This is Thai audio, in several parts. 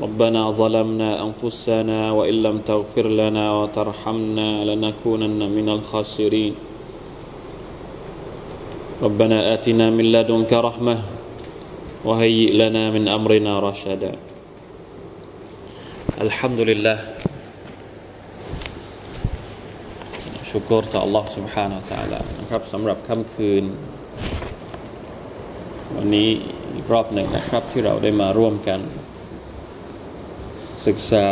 ربنا ظلمنا أنفسنا وإن لم تغفر لنا وترحمنا لنكونن من الخاسرين ربنا آتنا من لدنك رحمة وهيئ لنا من أمرنا رشدا الحمد لله شكرต่อ Allah سبحانه และ تعالى นะครับสำหรับค่ำคืน วันนี้อีกรอบหนึ่งนะครับที่เราได้มาร่วมกัน ศึกษา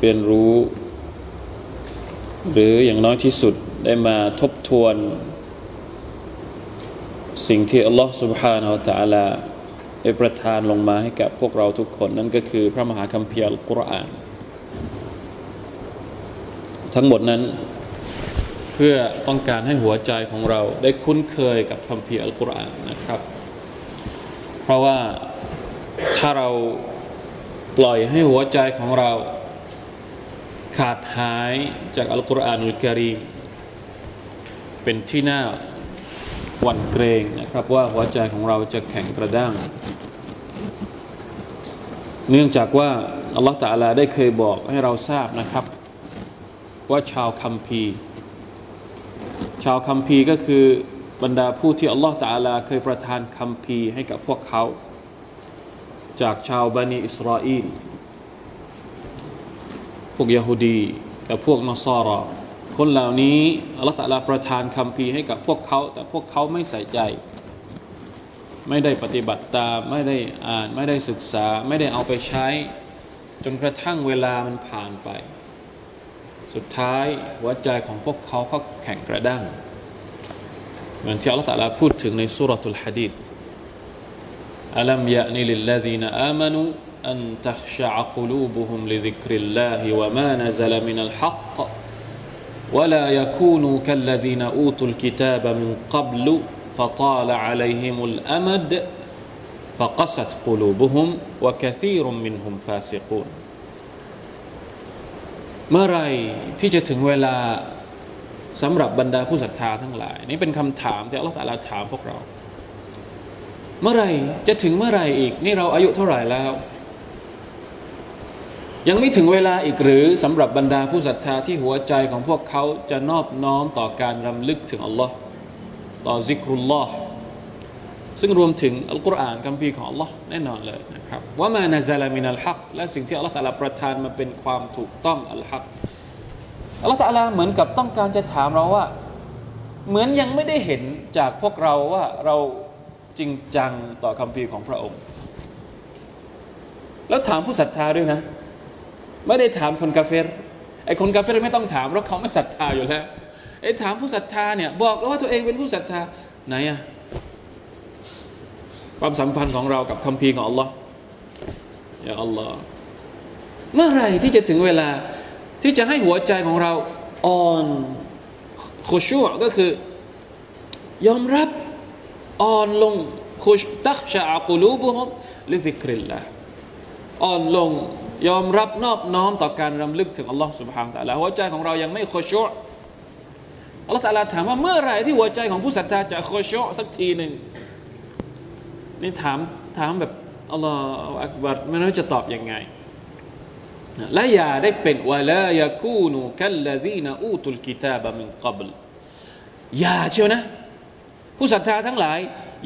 เรียนรู้ หรืออย่างน้อยที่สุดได้มาทบทวน สิ่งที่อัลลอฮฺ سبحانه และ تعالى ได้ประทานลงมาให้กับพวกเราทุกคน นั่นก็คือพระมหาคัมภีร์อัลกุรอาน ทั้งหมดนั้น เพื่อต้องการให้หัวใจของเราได้คุ้นเคยกับคัมภีร์อัลกุรอานนะครับ เพราะว่าถ้าเรา ปล่อยให้หัวใจของเรา ขาดหายจากอัลกุรอานอุลกิริมเป็นที่น่าหวั่นเกรงนะครับว่าหัวใจของเราจะแข็งกระด้าง เนื่องจากว่าอัลลอฮฺตะอาลาได้เคยบอกให้เราทราบนะครับ ว่าชาวคัมภีร์ ชาวคัมภีร์ก็คือบรรดาผู้ที่อัลลอฮฺตะอาลาเคยประทานคัมภีร์ให้กับพวกเขา จากชาวบันิอิสราเอลพวกยะฮูดีกับพวกนอสาราคนเหล่านี้อัลลอฮฺตะลาประทานคำพีให้กับพวกเขา แต่พวกเขาไม่ใส่ใจ ไม่ได้ปฏิบัติตามไม่ได้อ่าน ไม่ได้ศึกษา ไม่ได้เอาไปใช้ จนกระทั่งเวลามันผ่านไป สุดท้ายหัวใจของพวกเขาก็แข็งกระด้างเหมือนที่อัลลอฮฺตะลาพูดถึงในสุรทูลฮะดีษ อัลัมยะนิลิลลซีนอามานูอันตัขชะกลูบุฮุมลิซิกริลลาฮิวะมานะซะลมินัลฮัก ولا يكونوا كالذين أوتوا الكتاب من قبل فطال عليهم الأمد فقست قلوبهم وكثير منهم فاسقون เมื่อไรที่จะถึงเวลาสำหรับบรรดาผู้ศรัทธาทั้งหลาย นี่เป็นคำถามที่อัลลอฮฺตะลาถามพวกเรา เมื่อไรจะถึงเมื่อไรอีก นี่เราอายุเท่าไหร่แล้ว ยังไม่ถึงเวลาอีกหรือสำหรับบรรดาผู้ศรัทธาที่หัวใจของพวกเขาจะนอบน้อมต่อการรำลึกถึงอัลลอฮ์ต่อซิกรุลลอฮ์ซึ่งรวมถึงอัลกุรอานคัมภีร์ของอัลลอฮ์แน่นอนเลยนะครับว่ามานาซาลามินัลฮักและสิ่งที่อัลลอฮ์ตะลาประทานมาเป็นความถูกต้องอัลฮักอัลลอฮ์ตะลาเหมือนกับต้องการจะถามเราว่า เหมือนยังไม่ได้เห็นจากพวกเราว่าเรา จริงจังต่อคัมภีของพระองค์ แล้วถามผู้ศรัทธาด้วยนะ ไม่ได้ถามคนกาเฟรไอ้คนกาเฟรไม่ต้องถามเพราะเขาไม่ศรัทธาอยู่แล้วไอ้ถามผู้ศรัทธาเนี่ยบอกแล้วว่าตัวเองเป็นผู้ศรัทธาไหนอะความสัมพันธ์ของเรากับคัมภีร์ของอัลลอฮ์อย่าอัลลอฮ์เมื่อไรที่จะถึงเวลาที่จะให้หัวใจของเราอ่อน خشوع ก็คือยอมรับ อ่อนลงتخشع قلوبهم لذكر اللهอ่อนลงยอมรับนอบน้อมต่อการรำลึกถึงอัลลอฮ์ سبحانه وتعالىหัวใจของเรายังไม่خشوعอัลลอฮ์ตะลาถามว่าเมื่อไรที่หัวใจของผู้ศรัทธาจะโคชุสักทีหนึ่งนี่ถามถามแบบอัลลอฮ์อักบัรไม่รู้จะตอบยังไงและอย่าได้เป็นวะลายาคูนูกัลลซีนอูตุลกิตาบมินกับลอย่าเชียวนะ ผู้ศรัทธาทั้งหลาย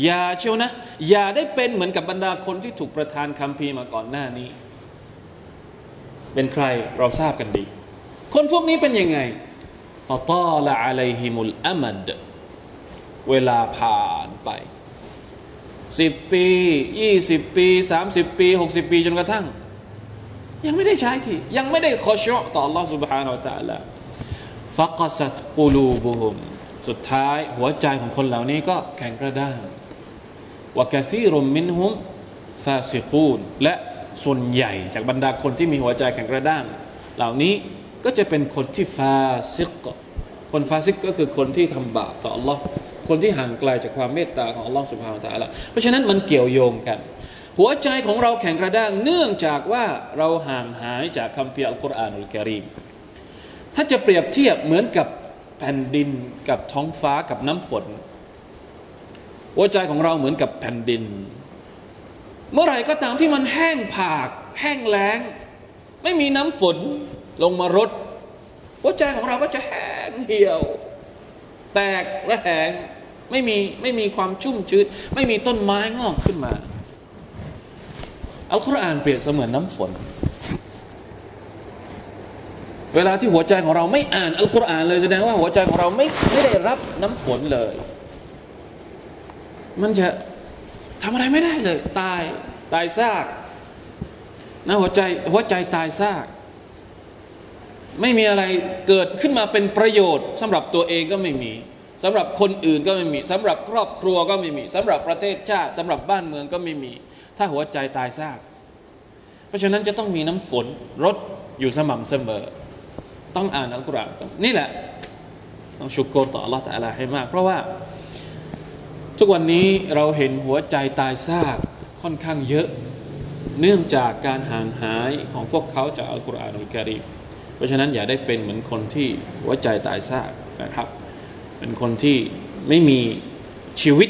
อย่าเชียวนะ อย่าได้เป็นเหมือนกับบรรดาคนที่ถูกประทานคัมภีร์มาก่อนหน้านี้เป็นใครเราทราบกันดี คนพวกนี้เป็นยังไงฟตาละอะลัยฮิมุลอามัด เวลาผ่านไปสิบปียี่สิบปีสามสิบปีหกสิบปีจนกระทั่ง ยังไม่ได้ใช้ทียังไม่ได้ขอชอต่อ Allah سبحانه และ تعالى ฟัก สุดท้ายหัวใจของคนเหล่านี้ก็แข็งกระด้างวกซีรุมมินฮุมفاسقون และส่วนใหญ่จากบรรดาคนที่มีหัวใจแข็งกระด้าง เหล่านี้ก็จะเป็นคนที่ فاسق คน فاسق ก็คือคนที่ทำบาปต่อ Allah คนที่ห่างไกลจากความเมตตาของ Allah سبحانه وتعالى เพราะฉะนั้นมันเกี่ยวโยงกัน หัวใจของเราแข็งกระด้างเนื่องจากว่าเราห่างหายจากคำเพียอัลกุรอานุลกิริมถ้าจะเปรียบเทียบเหมือนกับ แผ่นดินกับท้องฟ้ากับน้ำฝน หัวใจของเราเหมือนกับแผ่นดิน เมื่อไหร่ก็ตามที่มันแห้งผาก แห้งแล้ง ไม่มีน้ำฝนลงมารดหัวใจของเราก็จะแห้งเหี่ยว แตกระแหงไม่มีไม่มีความชุ่มชื้นไม่มีต้นไม้งอกขึ้นมา อัลกุรอานเปรียบเสมือนน้ำฝน เวลาที่หัวใจของเราไม่อ่านอัลกุรอานเลยแสดงว่าหัวใจของเราไม่ไม่ได้รับน้ำฝนเลย มันจะทำอะไรไม่ได้เลย ตายตายซากนะหัวใจหัวใจตายซาก ไม่มีอะไรเกิดขึ้นมาเป็นประโยชน์สำหรับตัวเองก็ไม่มีสำหรับคนอื่นก็ไม่มีสำหรับครอบครัวก็ไม่มีสำหรับประเทศชาติสำหรับบ้านเมืองก็ไม่มี ถ้าหัวใจตายซาก เพราะฉะนั้นจะต้องมีน้ำฝนรดอยู่สม่ำเสมอ ต้องอ่านอัลกุรอานนี่แหละต้องชุกโกรต่อ Allah แต่อะไรให้มาก เพราะว่า ทุกวันนี้เราเห็นหัวใจตายซากค่อนข้างเยอะ เนื่องจากการห่างหายของพวกเขาจากอัลกุรอานอัลกิริมเพราะฉะนั้นอย่าได้เป็นเหมือนคนที่หัวใจตายซากนะครับ เป็นคนที่ไม่มีชีวิต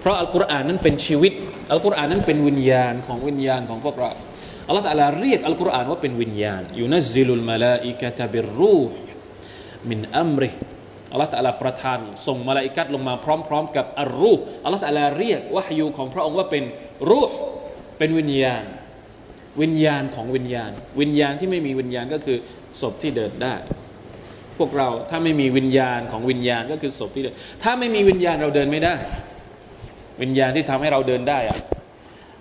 เพราะอัลกุรอานนั้นเป็นชีวิต อัลกุรอานนั้นเป็นวิญญาณของวิญญาณของพวกเรา อัลลอฮฺตะลาเรียกอัลกุรอานว่าเป็นวิญญาณยูนัซิลุลมาลาอิกะตะบิรูห์มินอัมริอัลลอฮฺตะลาประทานส่งมาลาอิกัดลงมาพร้อม ๆ กับอัลรูห์อัลลอฮฺตะลาเรียกวะฮยูของพระองค์ว่าเป็นรูห์เป็นวิญญาณ วิญญาณของวิญญาณ วิญญาณที่ไม่มีวิญญาณก็คือศพที่เดินได้ พวกเราถ้าไม่มีวิญญาณของวิญญาณก็คือศพที่เดิน ถ้าไม่มีวิญญาณเราเดินไม่ได้ วิญญาณที่ทำให้เราเดินได้อะ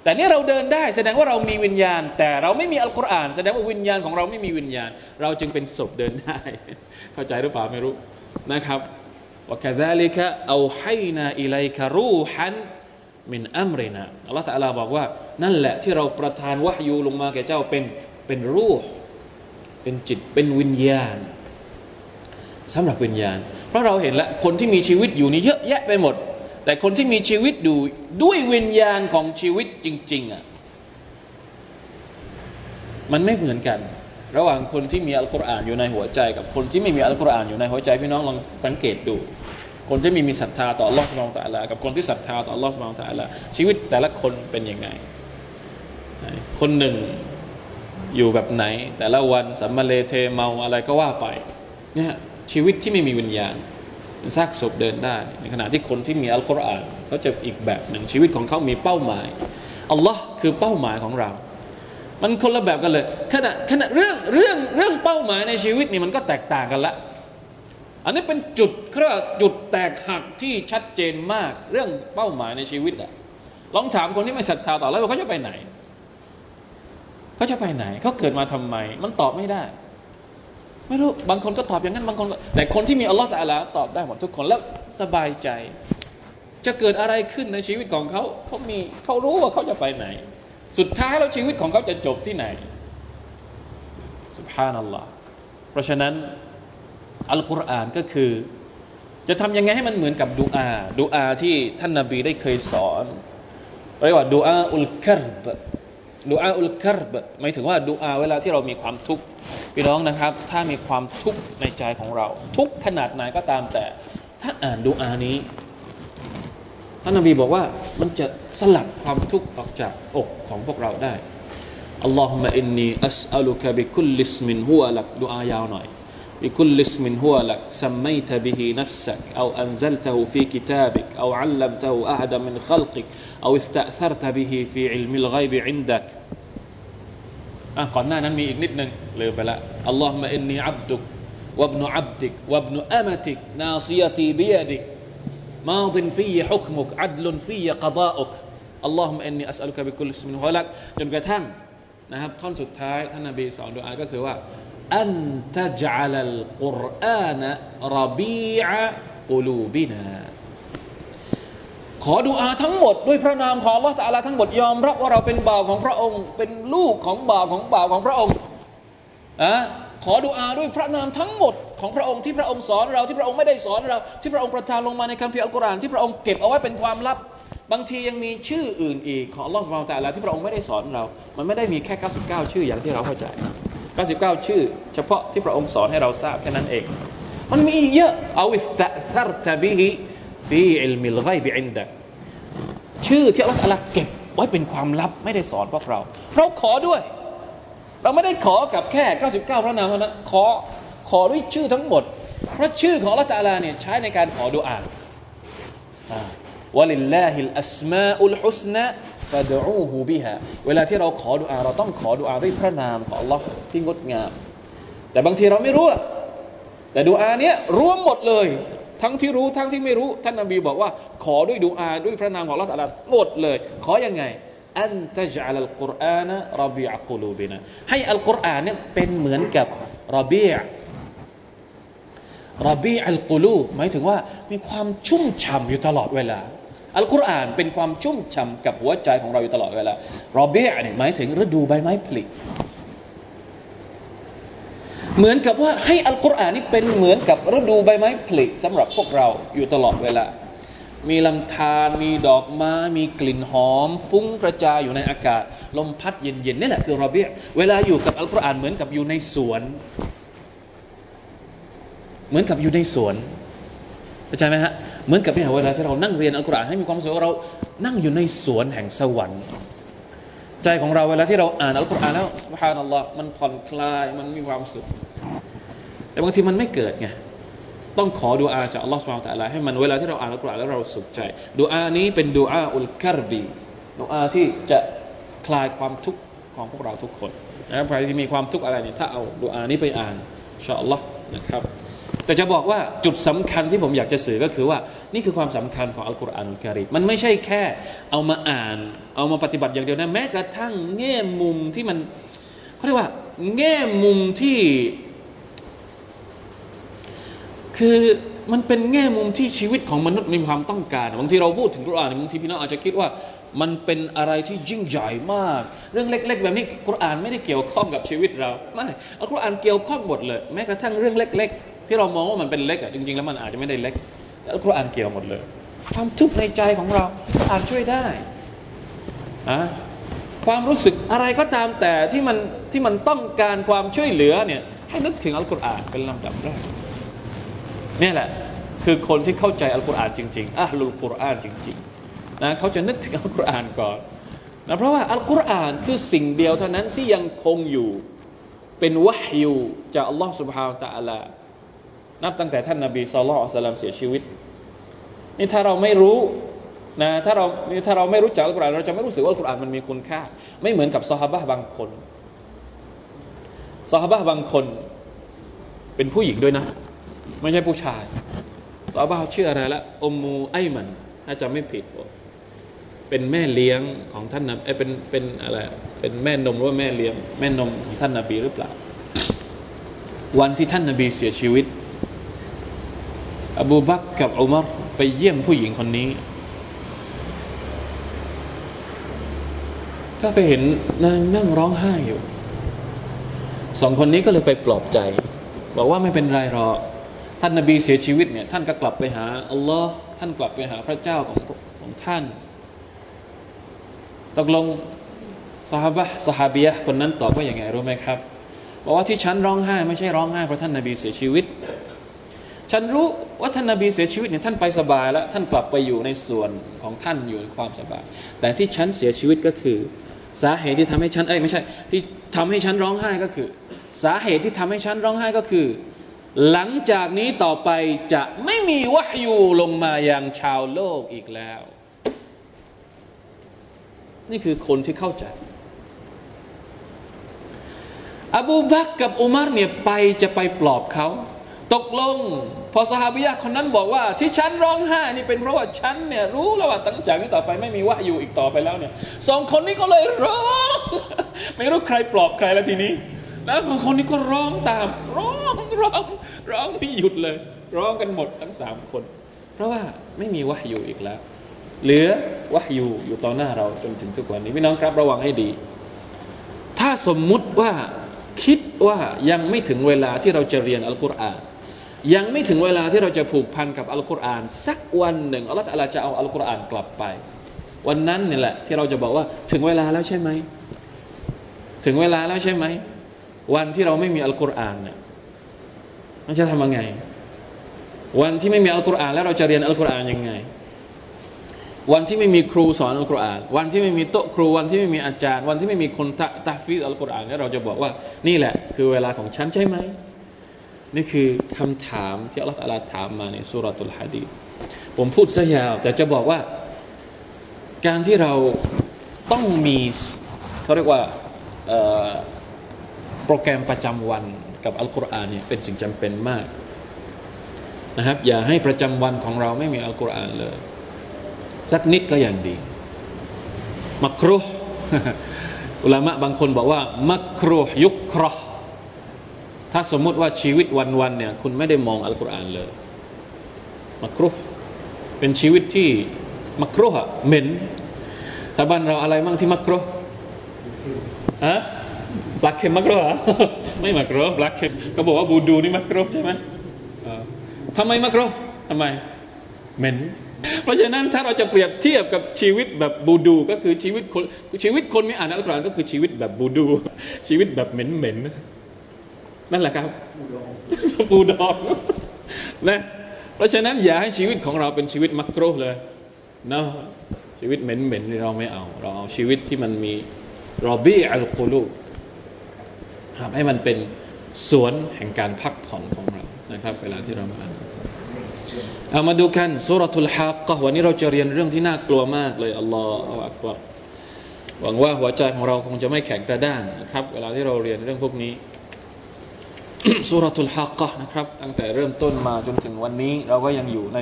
แต่นี่เราเดินได้แสดงว่าเรามีวิญญาณ แต่เราไม่มีอัลกุรอาน แสดงว่าวิญญาณของเราไม่มีวิญญาณ เราจึงเป็นศพเดินได้ เข้าใจหรือเปล่าไม่รู้นะครับว่าแค่ดลิเอาให้นาอิเลคารูฮันมินอัมรินะอัลลอฮฺตะลาบอกว่า นั่นแหละที่เราประทานวะยูลงมาแก่เจ้าเป็นเป็นรูป เป็นจิตเป็นวิญญาณ สำหรับวิญญาณ เพราะเราเห็นแล้วคนที่มีชีวิตอยู่นี่เยอะแยะไปหมด แต่คนที่มีชีวิตดูด้วยวิญญาณของชีวิตจริง ๆอะมันไม่เหมือนกัน ระหว่างคนที่มีอัลกุรอานอยู่ในหัวใจ กับคนที่ไม่มีอัลกุรอานอยู่ในหัวใจพี่น้องลองสังเกตดู คนที่มีมีศรัทธาต่อ Allah สุบานตะลากับคนที่ศรัทธาต่อ Allah สุบานตะลาชีวิตแต่ละคนเป็นยังไง คนหนึ่งอยู่แบบไหน แต่ละวันสัมมาเลเทเมาอะไรก็ว่าไปเนี่ยชีวิตที่ไม่มีวิญญาณ ซากศพเดินได้ ในขณะที่คนที่มีอัลกุรอานเขาจะอีกแบบหนึ่งชีวิตของเขามีเป้าหมายอัลลอฮ์คือเป้าหมายของเรา มันคนละแบบกันเลยขณะขณะเรื่องเรื่องเรื่องเป้าหมายในชีวิตนี่มันก็แตกต่างกันละอันนี้เป็นจุดเครือจุดแตกหักที่ชัดเจนมากเรื่องเป้าหมายในชีวิตอะลองถามคนที่ไม่ศรัทธาต่อแล้วเขาจะไปไหนเขาจะไปไหนเขาเกิดมาทำไม มันตอบไม่ได้ ไม่รู้บางคนก็ตอบอย่างนั้นบางคนแต่คนที่มีอัลลอฮฺตะลาตอบได้หมดทุกคนแล้วสบายใจ จะเกิดอะไรขึ้นในชีวิตของเขาเขามีเขารู้ว่าเขาจะไปไหน สุดท้ายแล้วชีวิตของเขาจะจบที่ไหนสุบฮานัลลอฮ์เพราะฉะนั้นอัลกุรอานก็คือ จะทำยังไงให้มันเหมือนกับดูอาดูอาที่ท่านนาบีได้เคยสอนเรียกว่าดูอาอุลครบ ดูอาอุลครบหมายถึงว่าดูอาเวลาที่เรามีความทุกข์พี่น้องนะครับ ถ้ามีความทุกข์ในใจของเรา ทุกขนาดไหนก็ตามแต่ ถ้าอ่านดูอานี้ท่านนบีบอกว่ามันจะสลัดความทุกข์ออกจากอกของพวกเราได้อัลลอฮุมะอินนีอัสอัลุกะบิคุลลิสมินฮุวะลักดูอายาวหน่อย بكل اسم هو لك سميت به نفسك أو أنزلته في كتابك أو علمته أحدا من خلقك أو استأثرت به في علم الغيب عندك อ่ะก่อนหน้านั้นมีอีกนิดหนึ่งเลยไปละ اللهم إني عبدك وابن عبدك وابن أمتك ناصيتي بيدك ماض في حكمك عدل في قضاؤك اللهم إني أسألك بكل اسم هو لك จนกระทั่งนะครับท่อนสุดท้ายท่านนบีสอนดูอาก็คือว่า อันตจอัลลกุรอานรบีอะกุลูบินาขอดูอาทั้งหมดด้วยพระนามของ Allah ตาลาทั้งหมดยอมรับว่าเราเป็นบ่าวของพระองค์ เป็นลูกของบ่าวของบ่าวของพระองค์อะขอดุอาด้วยพระนามทั้งหมดของพระองค์ที่พระองค์สอนเราที่พระองค์ไม่ได้สอนเรา ที่พระองค์ประทานลงมาในคัมภีร์อัลกุรอานที่พระองค์เก็บเอาไว้เป็นความลับ บางทียังมีชื่ออื่นอีกของอัลลอฮฺ سبحانه وتعالى ที่พระองค์ไม่ได้สอนเรา มันไม่ได้มีแค่ 99 ชื่ออย่างที่เราเข้าใจ 99 ชื่อ เฉพาะที่พระองค์สอนให้เราทราบแค่นั้นเอง มันมีเยอะ أو استأثرت به في علم الغيب عندك ชื่อที่อัลลอฮฺเก็บไว้เป็นความลับไม่ได้สอนพวกเรา เราขอด้วย เราไม่ได้ขอกับแค่ 99 พระนามเท่านั้นขอขอด้วยชื่อทั้งหมด เพราะชื่อของอัลลอฮฺตาลาเนี่ยใช้ในการขอดุอาวะลิลลาฮิลอัสมาอุลฮุสนะ ฟะดูฮูบิฮะเวลาที่เราขอดุอาเราต้องขอดุอาด้วยพระนามของ Allah ที่งดงาม แต่บางทีเราไม่รู้ แต่ดุอาเนี้ยรวมหมดเลย ทั้งที่รู้ทั้งที่ไม่รู้ ท่านนบีบอกว่า ขอด้วยดุอาด้วยพระนามของ Allah ตลอดหมดเลย ขออยังไงอันตจอัลกุรอานรบีอักุลูบินะให้อัลกุรอานเนี่ยเป็นเหมือนกับรบีรบีอัลกุลูหมายถึงว่ามีความชุ่มฉ่ำอยู่ตลอดเวลา อัลกุรอานเป็นความชุ่มฉ่ากับหัวใจของเราอยู่ตลอดเวลารอเบียเนี่ยหมายถึงฤดูใบไม้ผลิเหมือนกับว่าให้อัลกุรอานนี่เป็นเหมือนกับฤดูใบไม้ผลิสำหรับพวกเราอยู่ตลอดเวลา มีลำธารมีดอกไม้มีกลิ่นหอม ฟุ้งกระจายอยู่ในอากาศ ลมพัดเย็นๆนี่แหละคือรอเบียเวลาอยู่กับอัลกุรอานเหมือนกับอยู่ในสวน เหมือนกับอยู่ในสวนเข้าใจไหมฮะ เหมือนกับที่เวลาที่เรานั่งเรียนอัลกุรอานให้มีความสึกว่าเรานั่งอยู่ในสวนแห่งสวรรค์ใจของเราเวลาที่เราอ่านอัลกุรอานแล้วสุฮานัลลอฮ์มันผ่อนคลายมันมีความสุข แต่บางทีมันไม่เกิดไงต้องขอดูอาจากอัลลอฮ์สุบฮานะตะลาให้มันเวลาที่เราอ่านอัลกุรอานแล้วเราสุขใจดูอานี้เป็นดูอาอุลกัรบีดูอาที่จะคลายความทุกข์ของพวกเราทุกคนนะครับใครที่มีความทุกข์อะไรเนี่ยถ้าเอาดูอานี้ไปอ่านอินชาอัลลอฮ์นะครับ แต่จะบอกว่าจุดสำคัญที่ผมอยากจะสื่อก็คือว่า นี่คือความสำคัญของอัลกุรอานกิริมันไม่ใช่แค่เอามาอ่าน เอามาปฏิบัติอย่างเดียวนะแม้กระทั่งแง่มุมที่มันเขาเรียกว่า แง่มุมที่ คือมันเป็นแง่มุมที่ชีวิตของมนุษย์มีความต้องการบางทีเราพูดถึงกุรอานบางทีพี่น้องอาจจะคิดว่ามันเป็นอะไรที่ยิ่งใหญ่มาก เรื่องเล็ก ๆ แบบนี้กุรอานไม่ได้เกี่ยวข้องกับชีวิตเราไม่อัลกุรอานเกี่ยวข้องหมดเลย แม้กระทั่งเรื่องเล็ก ๆ ที่เรามองว่ามันเป็นเล็กอะจริง ๆ แล้วมันอาจจะไม่ได้เล็กแอัลกุรอานเกี่ยวหมดเลย ความทุกข์ในใจของเราอัานช่วยได้อะความรู้สึกอะไรก็ตามแต่ที่มันที่มันต้องการความช่วยเหลือเนี่ยให้นึกถึงอัลกุรอานเป็นลำดับแรกนี่แหละ คือคนที่เข้าใจอัลกุรอานจริงๆอัลลุลกุรอานจริงๆนะเขาจะนึกถึงอัลกุรอานก่อนนะเพราะว่าอัลกุรอานคือสิ่งเดียวเท่านั้นที่ยังคงอยู่เป็นวะฮยูจากอัลลอฮ์สุบฮาวตะอัลา นับตั้งแต่ท่านนาบีสุลต่านเสียชีวิต นี่ถ้าเราไม่รู้นะถ้าเราถ้าเราไม่รู้จักอัลกุรอานเราจะไม่รู้สึกว่าอัลกุรอานมันมีคุณค่า ไม่เหมือนกับซอฮาบะบางคนซอฮาบะบางคนเป็นผู้หญิงด้วยนะ ไม่ใช่ผู้ชายซอฮาบะชื่ออะไรละอมมูไอมันถ้าจำไม่ผิด เป็นแม่เลี้ยงของท่านนบีเป็นเป็นอะไรเป็นแม่นมหรือว่าแม่เลี้ยง แม่นมของท่านนาบีหรือเปล่า วันที่ท่านนาบีเสียชีวิต อบูบักกับอุมารไปเยี่ยมผู้หญิงคนนี้ ก็ไปเห็นนางนั่งร้องไห้อยู่สองคนนี้ก็เลยไปปลอบใจ บอกว่าไม่เป็นไรหรอกท่านนบีเสียชีวิตเนี่ยท่านก็กลับไปหาอัลลอฮ์ท่านกลับไปหาพระเจ้าของของท่าน ตกลงสหบะสหาบียะคนนั้นตอบว่าอย่างไงรู้ไหมครับบอกว่าที่ฉันร้องไห้ไม่ใช่ร้องไห้เพราะท่านนบีเสียชีวิต ฉันรู้ว่าท่านนาบีเสียชีวิตเนี่ยท่านไปสบายแล้ว ท่านกลับไปอยู่ในส่วนของท่านอยู่ในความสบาย แต่ที่ฉันเสียชีวิตก็คือ สาเหตุที่ทำให้ฉันเอ้ยไม่ใช่ ที่ทำให้ฉันร้องไห้ก็คือ สาเหตุที่ทำให้ฉันร้องไห้ก็คือ หลังจากนี้ต่อไปจะไม่มีวะยูลงมาอยังชาวโลกอีกแล้ว นี่คือคนที่เข้าใจอบูบักกับอุมารเนี่ยไปจะไปปลอบเขา ตกลง พอสหายะคนนั้นบอกว่า ที่ฉันร้องไห้นี่เป็นเพราะว่าฉันเนี่ยรู้แล้วว่าตั้งจากนี้ต่อไปไม่มีวะอยู่อีกต่อไปแล้วเนี่ยสองคนนี้ก็เลยร้อง ไม่รู้ใครปลอบใครแล้วทีนี้ แล้วคนนี้ก็ร้องตาม ร้องร้องร้องไม่หยุดเลย ร้องกันหมดทั้งสามคน เพราะว่าไม่มีวะอยู่อีกแล้ว เหลือวะอยู่อยู่ต่อหน้าเราจนถึงทุกวันนี้พี่น้องครับระวังให้ดี ถ้าสมมุติว่าคิดว่ายังไม่ถึงเวลาที่เราจะเรียนอัลกุรอาน ยังไม่ถึงเวลาที่เราจะผูกพันกับอัลกุรอาน สักวันหนึ่งอัลลอฮฺจะเอาอัลกุรอานกลับไป วันนั้นนี่แหละที่เราจะบอกว่าถึงเวลาแล้วใช่ไหม ถึงเวลาแล้วใช่ไหม วันที่เราไม่มีอัลกุรอานเนี่ยมันจะทำยังไง วันที่ไม่มีอัลกุรอานแล้วเราจะเรียนอัลกุรอานยังไง วันที่ไม่มีครูสอนอัลกุรอาน วันที่ไม่มีโต๊ะครู วันที่ไม่มีอาจารย์ วันที่ไม่มีคนตะตะฟีอัลกุรอานแล้วเราจะบอกว่านี่แหละ คือเวลาของฉันใช่ไหม นี่คือคำถามที่อัลลอฮฺถามมาในสุรตุลฮะดีผมพูดซะยาว แต่จะบอกว่า การที่เราต้องมีเขาเรียกว่าโปรแกรมประจำวันกับอัลกุรอานเนี่ยเป็นสิ่งจำเป็นมากนะครับ อย่าให้ประจำวันของเราไม่มีอัลกุรอานเลย สักนิดก็อย่างดี มักรุอุลามะบางคนบอกว่า มักรุยุครอ ถ้าสมมุติว่าชีวิตวันๆเนี่ย คุณไม่ได้มองอัลกุรอานเลยมักรุเป็นชีวิตที่มักรุอะเหม็นแต่บ้านเราอะไรมั่งที่มักรุอะปลาเค็มมักรุอะไม่มักรุปลาเค็มก็บอกว่าบูดูนี่มักรุใช่ไหมทำไมมักรุทำไมเหม็นเพราะฉะนั้นถ้าเราจะเปรียบเทียบกับชีวิตแบบบูดู ก็คือชีวิตคนชีวิตคนไม่อ่านอัลกุรอานก็คือชีวิตแบบบูดู ชีวิตแบบเหม็นเหม็ นั่นแหละครับปูดองนะเพราะฉะนั้นอย่าให้ชีวิตของเราเป็นชีวิตมักโรเลยเนาะชีวิตเหม็นเหม็นเราไม่เอา เราเอาชีวิตที่มันมีรอบี้อัลกุลูทำให้มันเป็นสวนแห่งการพักผ่อนของเรานะครับ เวลาที่เรามาเอามาดูกันสุรทุลฮะกวันนี้เราจะเรียนเรื่องที่น่ากลัวมากเลยอัลลอฮฺอักบารหวังว่าหัวใจของเราคงจะไม่แข็งกระด้างนะครับ เวลาที่เราเรียนเรื่องพวกนี้ สุรทุลฮักกะนะครับ ตั้งแต่เริ่มต้นมาจนถึงวันนี้ เราก็ยังอยู่ใน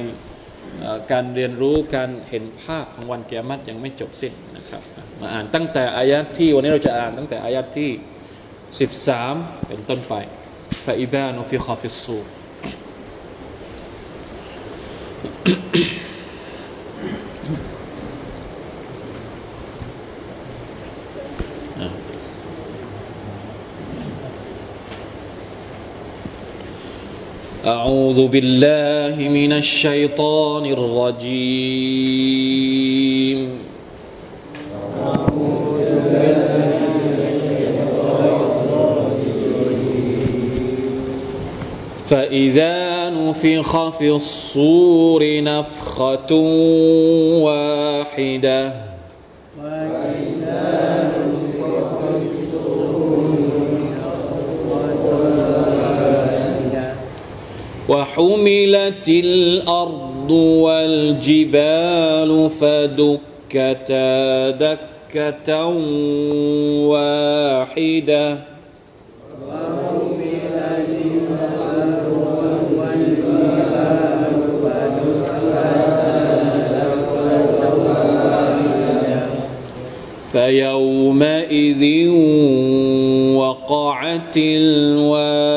การเรียนรู้การเห็นภาพของวันกิยามัตยังไม่จบสิ้นนะครับ มาอ่านตั้งแต่อายะที่วันนี้เราจะอ่านตั้งแต่อายะที่สิบสามเป็นต้นไปفإذا نفخ في الصور أعوذ بالله من الشيطان الرجيم. فإذا نفخ في الصور نفخة واحدة وحملت الأرض والجبال فدكتا دكة واحدة. فيومئذ وقعت الواقعة.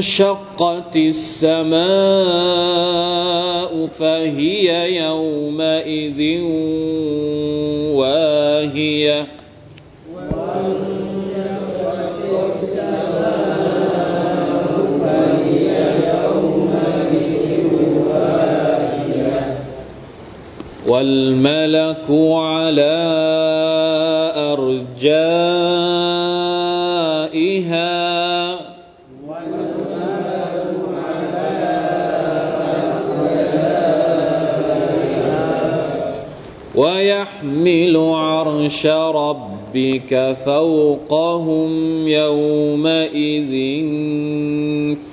وانشقت السماء فهي يومئذ والملك على أرجائها. ويحمل عرش ربك فوقهم يومئذ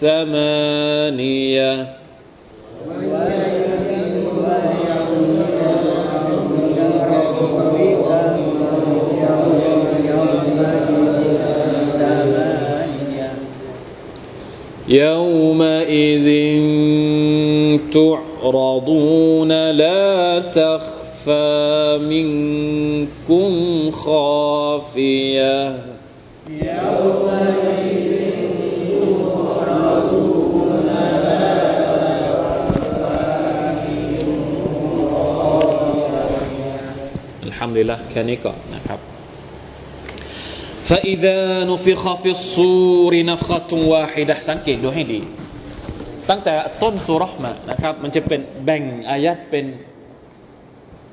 ثمانية. يومئذ تعرضون لا تخفى منكم خافية يومئذ تعرضون لا تخفى منكم خافية الحمد لله แค่นี้ก่อนนะครับ فإذا نفخ في الصور نفخة واحدة สังเกตดูให้ดี ตั้งแต่ต้นสุรษมานะครับ มันจะเป็นแบ่งอายัดเป็น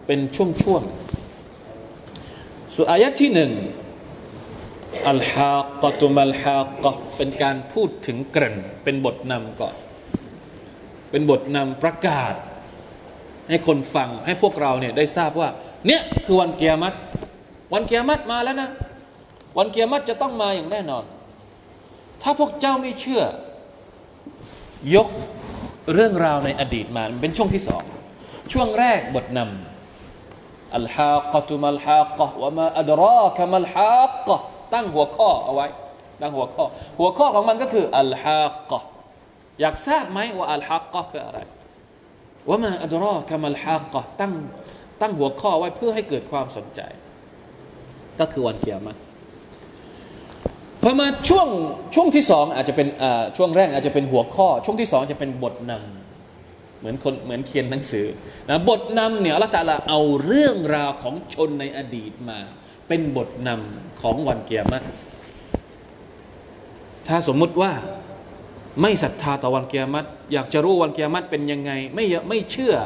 เป็นช่วงๆส่วนอายัดที่หนึ่งอัลฮากตุมัลฮากเป็นการพูดถึงเกริ่นเป็นบทนำก่อน เป็นบทนำประกาศ ให้คนฟังให้พวกเราเนี่ยได้ทราบว่า เนี่ยคือวันเกียรติวันเกียรติมาแล้วนะ วันเกียรติจะต้องมาอย่างแน่นอน ถ้าพวกเจ้าไม่เชื่อ ยกเรื่องราวในอดีตมาเป็นช่วงที่สอง ช่วงแรกบทนำอัลฮะกตุมัลฮะกะวะมาอัดรอกะมัลฮะกะตั้งหัวข้อเอาไว้ ตั้งหัวข้อ หัวข้อของมันก็คืออัลฮะกะอยากทราบไหมว่าอัลฮะกะคืออะไรว่ามาอัดรอกะมัลฮะกะตั้งตั้งหัวข้อไว้เพื่อให้เกิดความสนใจ ก็คือวันเกียรติ พอมาช่วงช่วงที่สองอาจจะเป็นช่วงแรกอาจจะเป็นหัวข้อ ช่วงที่สองจะเป็นบทนำเหมือนคนเหมือนเขียนหนังสือนะบทนำเนี่ยอัลลอฮฺตาลาเอาเรื่องราวของชนในอดีตมา เป็นบทนำของวันเกียรติถ้าสมมุติว่าไม่ศรัทธาต่อวันเกียรติอยากจะรู้วันเกียรติเป็นยังไง ไม่ไม่เชื่อ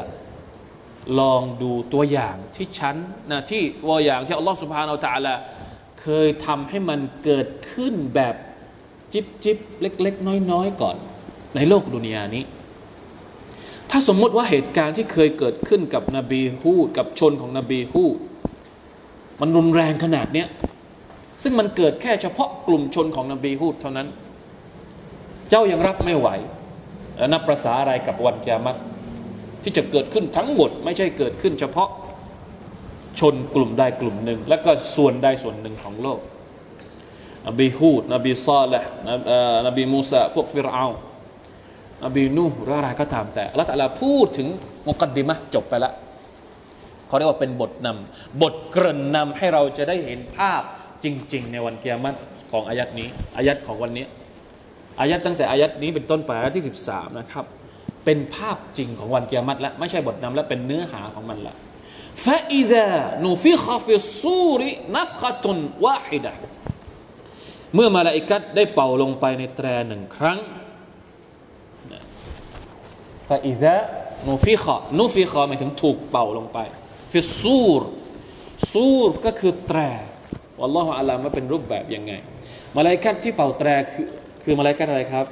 ลองดูตัวอย่างที่ชั้นนะที่ตัวอย่างที่อัลลอฮฺสุบฮานาอัลตะลา เคยทำให้มันเกิดขึ้นแบบจิบจิบเล็ก ๆ น้อย ๆ ก่อน ในโลกดุนยานี้ ถ้าสมมติว่าเหตุการณ์ที่เคยเกิดขึ้นกับนบีฮูดกับชนของนบีฮูดมันรุนแรงขนาดเนี้ยซึ่งมันเกิดแค่เฉพาะกลุ่มชนของนบีฮูดเท่านั้น เจ้ายังรับไม่ไหว นับประษาอะไรกับวันแกมัตที่จะเกิดขึ้นทั้งหมด ไม่ใช่เกิดขึ้นเฉพาะ ชนกลุ่มใดกลุ่มหนึ่ง แล้วก็ส่วนใดส่วนหนึ่งของโลกนบีฮูดนบีซาลห์นบีมูซาพวกฟิรเอานบีนูหรืออะไรก็ตามแต่ละแต่ละพูดถึงมุกัดดิมะจบไปละเขาเรียกว่าเป็นบทนำบทเกริ่นนำให้เราจะได้เห็นภาพจริง ๆ ในวันเกียรติของอายัดนี้อายัดของวันนี้อายัดตั้งแต่อายัดนี้เป็นต้นไปอายัดที่ 13 นะครับ เป็นภาพจริงของวันเกียรติแล้วไม่ใช่บทนำและเป็นเนื้อหาของมันละ ฟาอิดะนูฟิขฟิสูรินัฟขะตุนวาฮิดะเมื่อมาลาอิกัดได้เป่าลงไปในแตรหนึ่งครั้งฟาอิดะนูฟิขะนูฟิขะหมายถึงถูกเป่าลงไปฟิสูรสูรก็คือแตรวัลลอฮฺอัลลอฮฺมาเป็นรูปแบบยังไง มาลาอิกัดที่เป่าแตรคือคือมาลาอิกัดอะไรครับ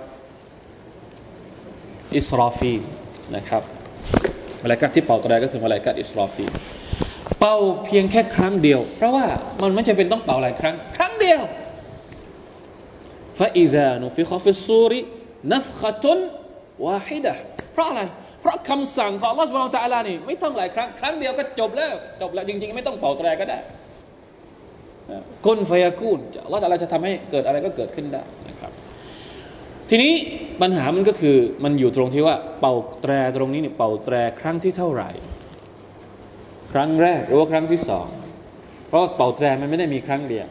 อิสราฟีนะครับ มาลายกัดที่เป่าตรก็คือมาลายกัดอิสรอฟีเป่าเพียงแค่ครั้งเดียว เพราะว่ามันไม่จำเป็นต้องเป่าหลายครั้ง ครั้งเดียวฟาอิซานุฟิคอฟิซูรินัฟขตุนวาฮิดะเพราะอะไร เพราะคำสั่งของอัลลอฮฺสุบฮานตะลานี่ไม่ต้องหลายครั้ง ครั้งเดียวก็จบแล้ว จบแล้วจริง ๆ ไม่ต้องเป่าตรก็ได้กุนฟยากูนอัลลอฮฺตะอัลาจะทำให้เกิดอะไรก็เกิดขึ้นได้ ทีนี้ปัญหามันก็คือมันอยู่ตรงที่ว่าเป่าแตรตรงนี้เนี่ยเป่าแตรครั้งที่เท่าไหร่ ครั้งแรกหรือว่าครั้งที่สองเพราะเป่าแตรมันไม่ได้มีครั้งเดียว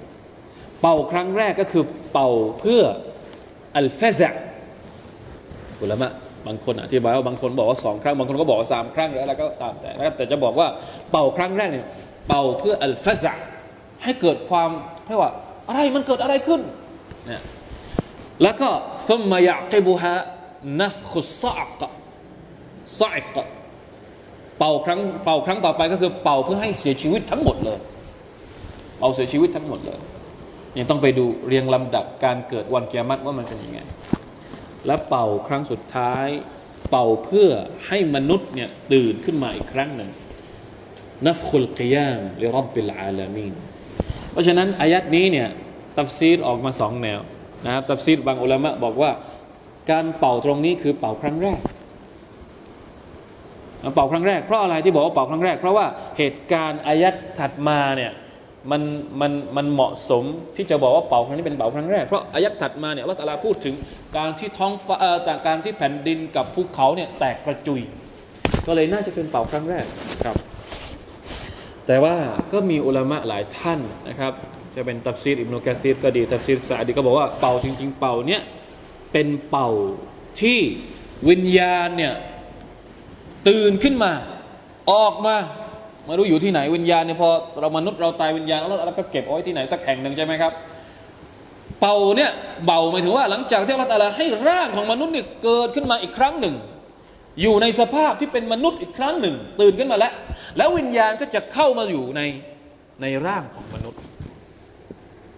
เป่าครั้งแรกก็คือเป่าเพื่ออัลฟซะอุลามะบางคนอธิบายว่าบางคนบอกว่าสองครั้ง บางคนก็บอกว่าสามครั้งหรืออะไรก็ตามแต่นะครับแต่จะบอกว่าเป่าครั้งแรกเนี่ยเป่าเพื่ออัลฟซะให้เกิดความเรียกว่าอะไรมันเกิดอะไรขึ้นเนี่ย แล้วก็ซุมมายะกิบุฮะนัฟขุสซักซักเป่าครั้งเป่าครั้งต่อไปก็คือเป่าเพื่อให้เสียชีวิตทั้งหมดเลยเป่าเสียชีวิตทั้งหมดเลยยังต้องไปดูเรียงลำดับการเกิดวันกิยามัตว่ามันเป็นยังไงและเป่าครั้งสุดท้าย เป่าเพื่อให้มนุษย์เนี่ยตื่นขึ้นมาอีกครั้งหนึ่งنفخة القيام لرب العالمين เพราะฉะนั้นอายัตนี้เนี่ยตัฟซีรออกมาสองแนว นะครับตัฟซีรบางอุลามะบอกว่า การเป่าตรงนี้คือเป่าครั้งแรกเป่าครั้งแรกเพราะอะไรที่บอกว่าเป่าครั้งแรก เพราะว่าเหตุการณ์อายัตถัดมาเนี่ยมันมันมันเหมาะสมที่จะบอกว่าเป่าครั้งนี้เป็นเป่าครั้งแรกเพราะอายัตถัดมาเนี่ยอัลลอฮฺพูดถึงการที่ท้องฟ้าต่างการที่แผ่นดินกับภูเขาเนี่ยแตกกระจุย ก็เลยน่าจะเป็นเป่าครั้งแรกครับ แต่ว่าก็มีอุลามะหลายท่านนะครับ จะเป็นตัฟซีรอิบนุกะซีรก็ดีตัฟซีรซาดีก็บอกว่าเป่าจริง ๆ เป่าเนี้ยเป็นเป่าที่วิญญาณเนี่ยตื่นขึ้นมา ออกมาไม่รู้อยู่ที่ไหนวิญญาณเนี่ยพอเรามนุษย์เราตายวิญญาณแล้วเราก็เก็บเอาไว้ที่ไหนสักแห่งหนึ่งใช่ไหมครับ เป่าเนี่ยเบาหมายถึงว่าหลังจากที่เราตาลาให้ร่างของมนุษย์เนี่ยเกิดขึ้นมาอีกครั้งหนึ่ง อยู่ในสภาพที่เป็นมนุษย์อีกครั้งหนึ่ง ตื่นขึ้นมาแล้ว แล้ววิญญาณก็จะเข้ามาอยู่ในในร่างของมนุษย์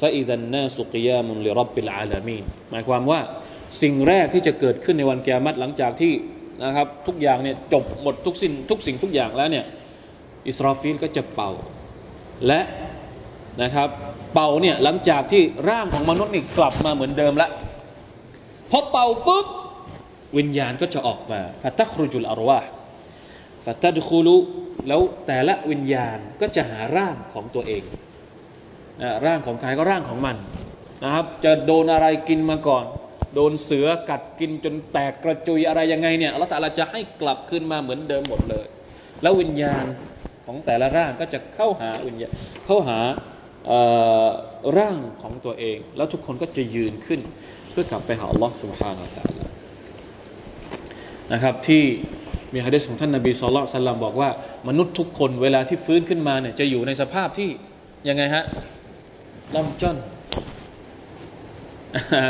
فإذا الناس قيام لرب العالمين หมายความว่าสิ่งแรกที่จะเกิดขึ้นในวันกิยามัตหลังจากที่นะครับทุกอย่างเนี่ยจบหมดทุกสิ่งทุกสิ่งทุกอย่างแล้วเนี่ยอิสราฟิลก็จะเป่าและนะครับเป่าเนี่ยหลังจากที่ร่างของมนุษย์นี่กลับมาเหมือนเดิมละพอเป่าปุ๊บวิญญาณก็จะออกมาฟัตตครุจุลอารวาฟัตตดคูลุแล้วแต่ละวิญญาณก็จะหาร่างของตัวเองนะ ร่างของใครก็ร่างของมันนะครับ จะโดนอะไรกินมาก่อน โดนเสือกัดกินจนแตกกระจุยอะไรยังไงเนี่ยอัลลอฮฺจะให้กลับขึ้นมาเหมือนเดิมหมดเลย แล้ววิญญาณของแต่ละร่างก็จะเข้าหาวิญญาณเข้าหาร่างของตัวเอง แล้วทุกคนก็จะยืนขึ้น เพื่อกลับไปหาอัลลอฮฺสุบฮานาอัลลอฮนะครับที่มีฮะดิษของท่านนาบีสุลต่านบอกว่ามนุษย์ทุกคนเวลาที่ฟื้นขึ้นมาเนี่ยจะอยู่ในสภาพที่ยังไงฮะ ล่อมจ้อน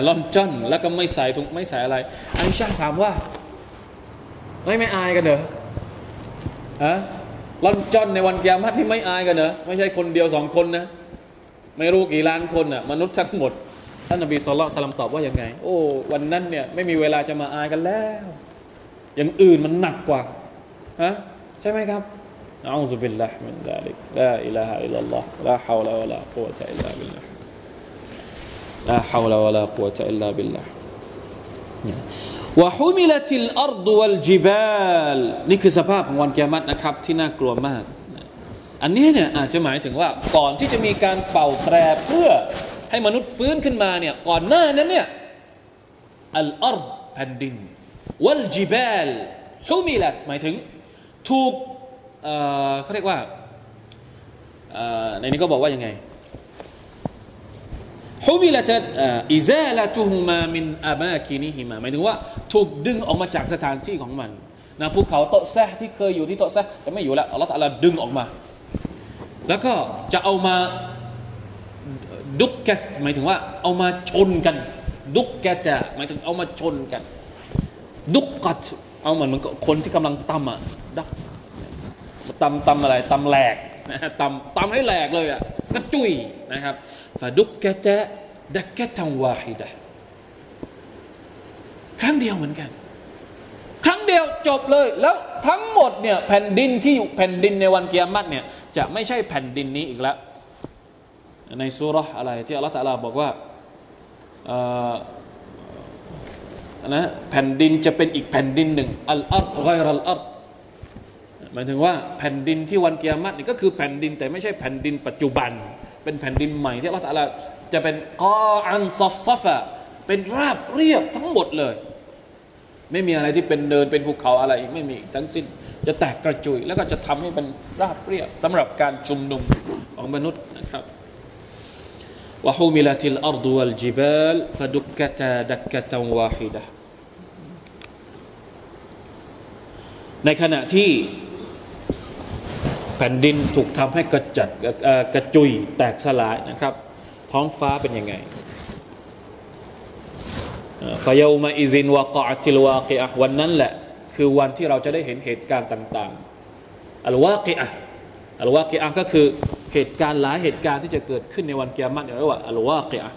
ล่อมจ้อนแล้วก็ไม่ใส่ถุงไม่ใส่อะไรอันช่าถามว่าไม่ไม่อายกันเหรอฮะล่อนจ้อนในวันกิยามัตที่ไม่อายกันเหรอไม่ใช่คนเดียวสองคนนะ ไม่รู้กี่ล้านคนอะ มนุษย์ทั้งหมดท่านนบี صلى الله عليه وسلم ตอบว่ายังไง โอ้ วันนั้นเนี่ยไม่มีเวลาจะมาอายกันแล้ว อย่างอื่นมันหนักกว่าฮะใช่ไหมครับ نعوذ بالله من ذلك لا إله إلا الله لا حول ولا قوة إلا بالله لا حول ولا قوة إلا بالله وحملت الأرض والجبال นี่คือสภาพของวันกิยามัตนะครับที่น่ากลัวมาก อันนี้เนี่ยอาจจะหมายถึงว่าก่อนที่จะมีการเป่าแตรเพื่อให้มนุษย์ฟื้นขึ้นมาเนี่ยก่อนหน้านั้นเนี่ยอัลอัรแผ่นดินวัลจิบาลฮุมิลัตหมายถึง ถูก เขาเรียกว่าในนี้ก็บอกว่ายังไงฮุมิลัตอิซาลตุฮุมามินอามาคินิฮิมาหมายถึงว่าถูกดึงออกมาจากสถานที่ของมันนะภูเขาโตแซที่เคยอยู่ที่โตแซจะไม่อยู่แล้วอัลลอฮฺตะลาดึงออกมา แล้วก็จะเอามาดุกแกหมายถึงว่า เอามาชนกัน ดุกแกจะหมายถึงเอามาชนกัน ดุกกัดเอาเหมือนมันคนที่กำลังตำอะดัก ตำตำอะไรตำแหลกนะตำตำให้แหลกเลยอะกระจุยนะครับฟาดุกแกจะดักแกทังวาฮิดะครั้งเดียวเหมือนกัน ครั้งเดียวจบเลย แล้วทั้งหมดเนี่ยแผ่นดินที่อยู่แผ่นดินในวันเกียรติเนี่ยจะไม่ใช่แผ่นดินนี้อีกแล้ว ในสุรษอะไรที่อัลลอฮฺตะลาบอกว่านะแผ่นดินจะเป็นอีกแผ่นดินหนึ่งอัลอัลไกรัลอัล หมายถึงว่าแผ่นดินที่วันเกียรตินี่ก็คือแผ่นดินแต่ไม่ใช่แผ่นดินปัจจุบัน เป็นแผ่นดินใหม่ที่อัลลอฮฺตะลาจะเป็นقاعا صفصفا เป็นราบเรียบทั้งหมดเลย ไม่มีอะไรที่เป็นเนินเป็นภูเขาอะไรอีกไม่มีทั้งสิ้น จะแตกกระจุย แล้วก็จะทำให้เป็นราบเรียบสำหรับการชุมนุมของมนุษย์นะครับوحملت الأرض والجبال فدكتا دكة واحدة ในขณะที่ ผ่นดินถูกทำให้กระจัดกระจุยแตกสลายนะครับ ท้องฟ้าเป็นยังไงฟายามาอิซินวะกอติลวากิอะวันนั้นแหละ คือวันที่เราจะได้เห็นเหตุการณ์ต่างๆอัลวากิอะอัลวากิอะก็คือเหตุการณ์หลายเหตุการณ์ที่จะเกิดขึ้นในวันเกียรติเรียกว่าอัลวากิอะ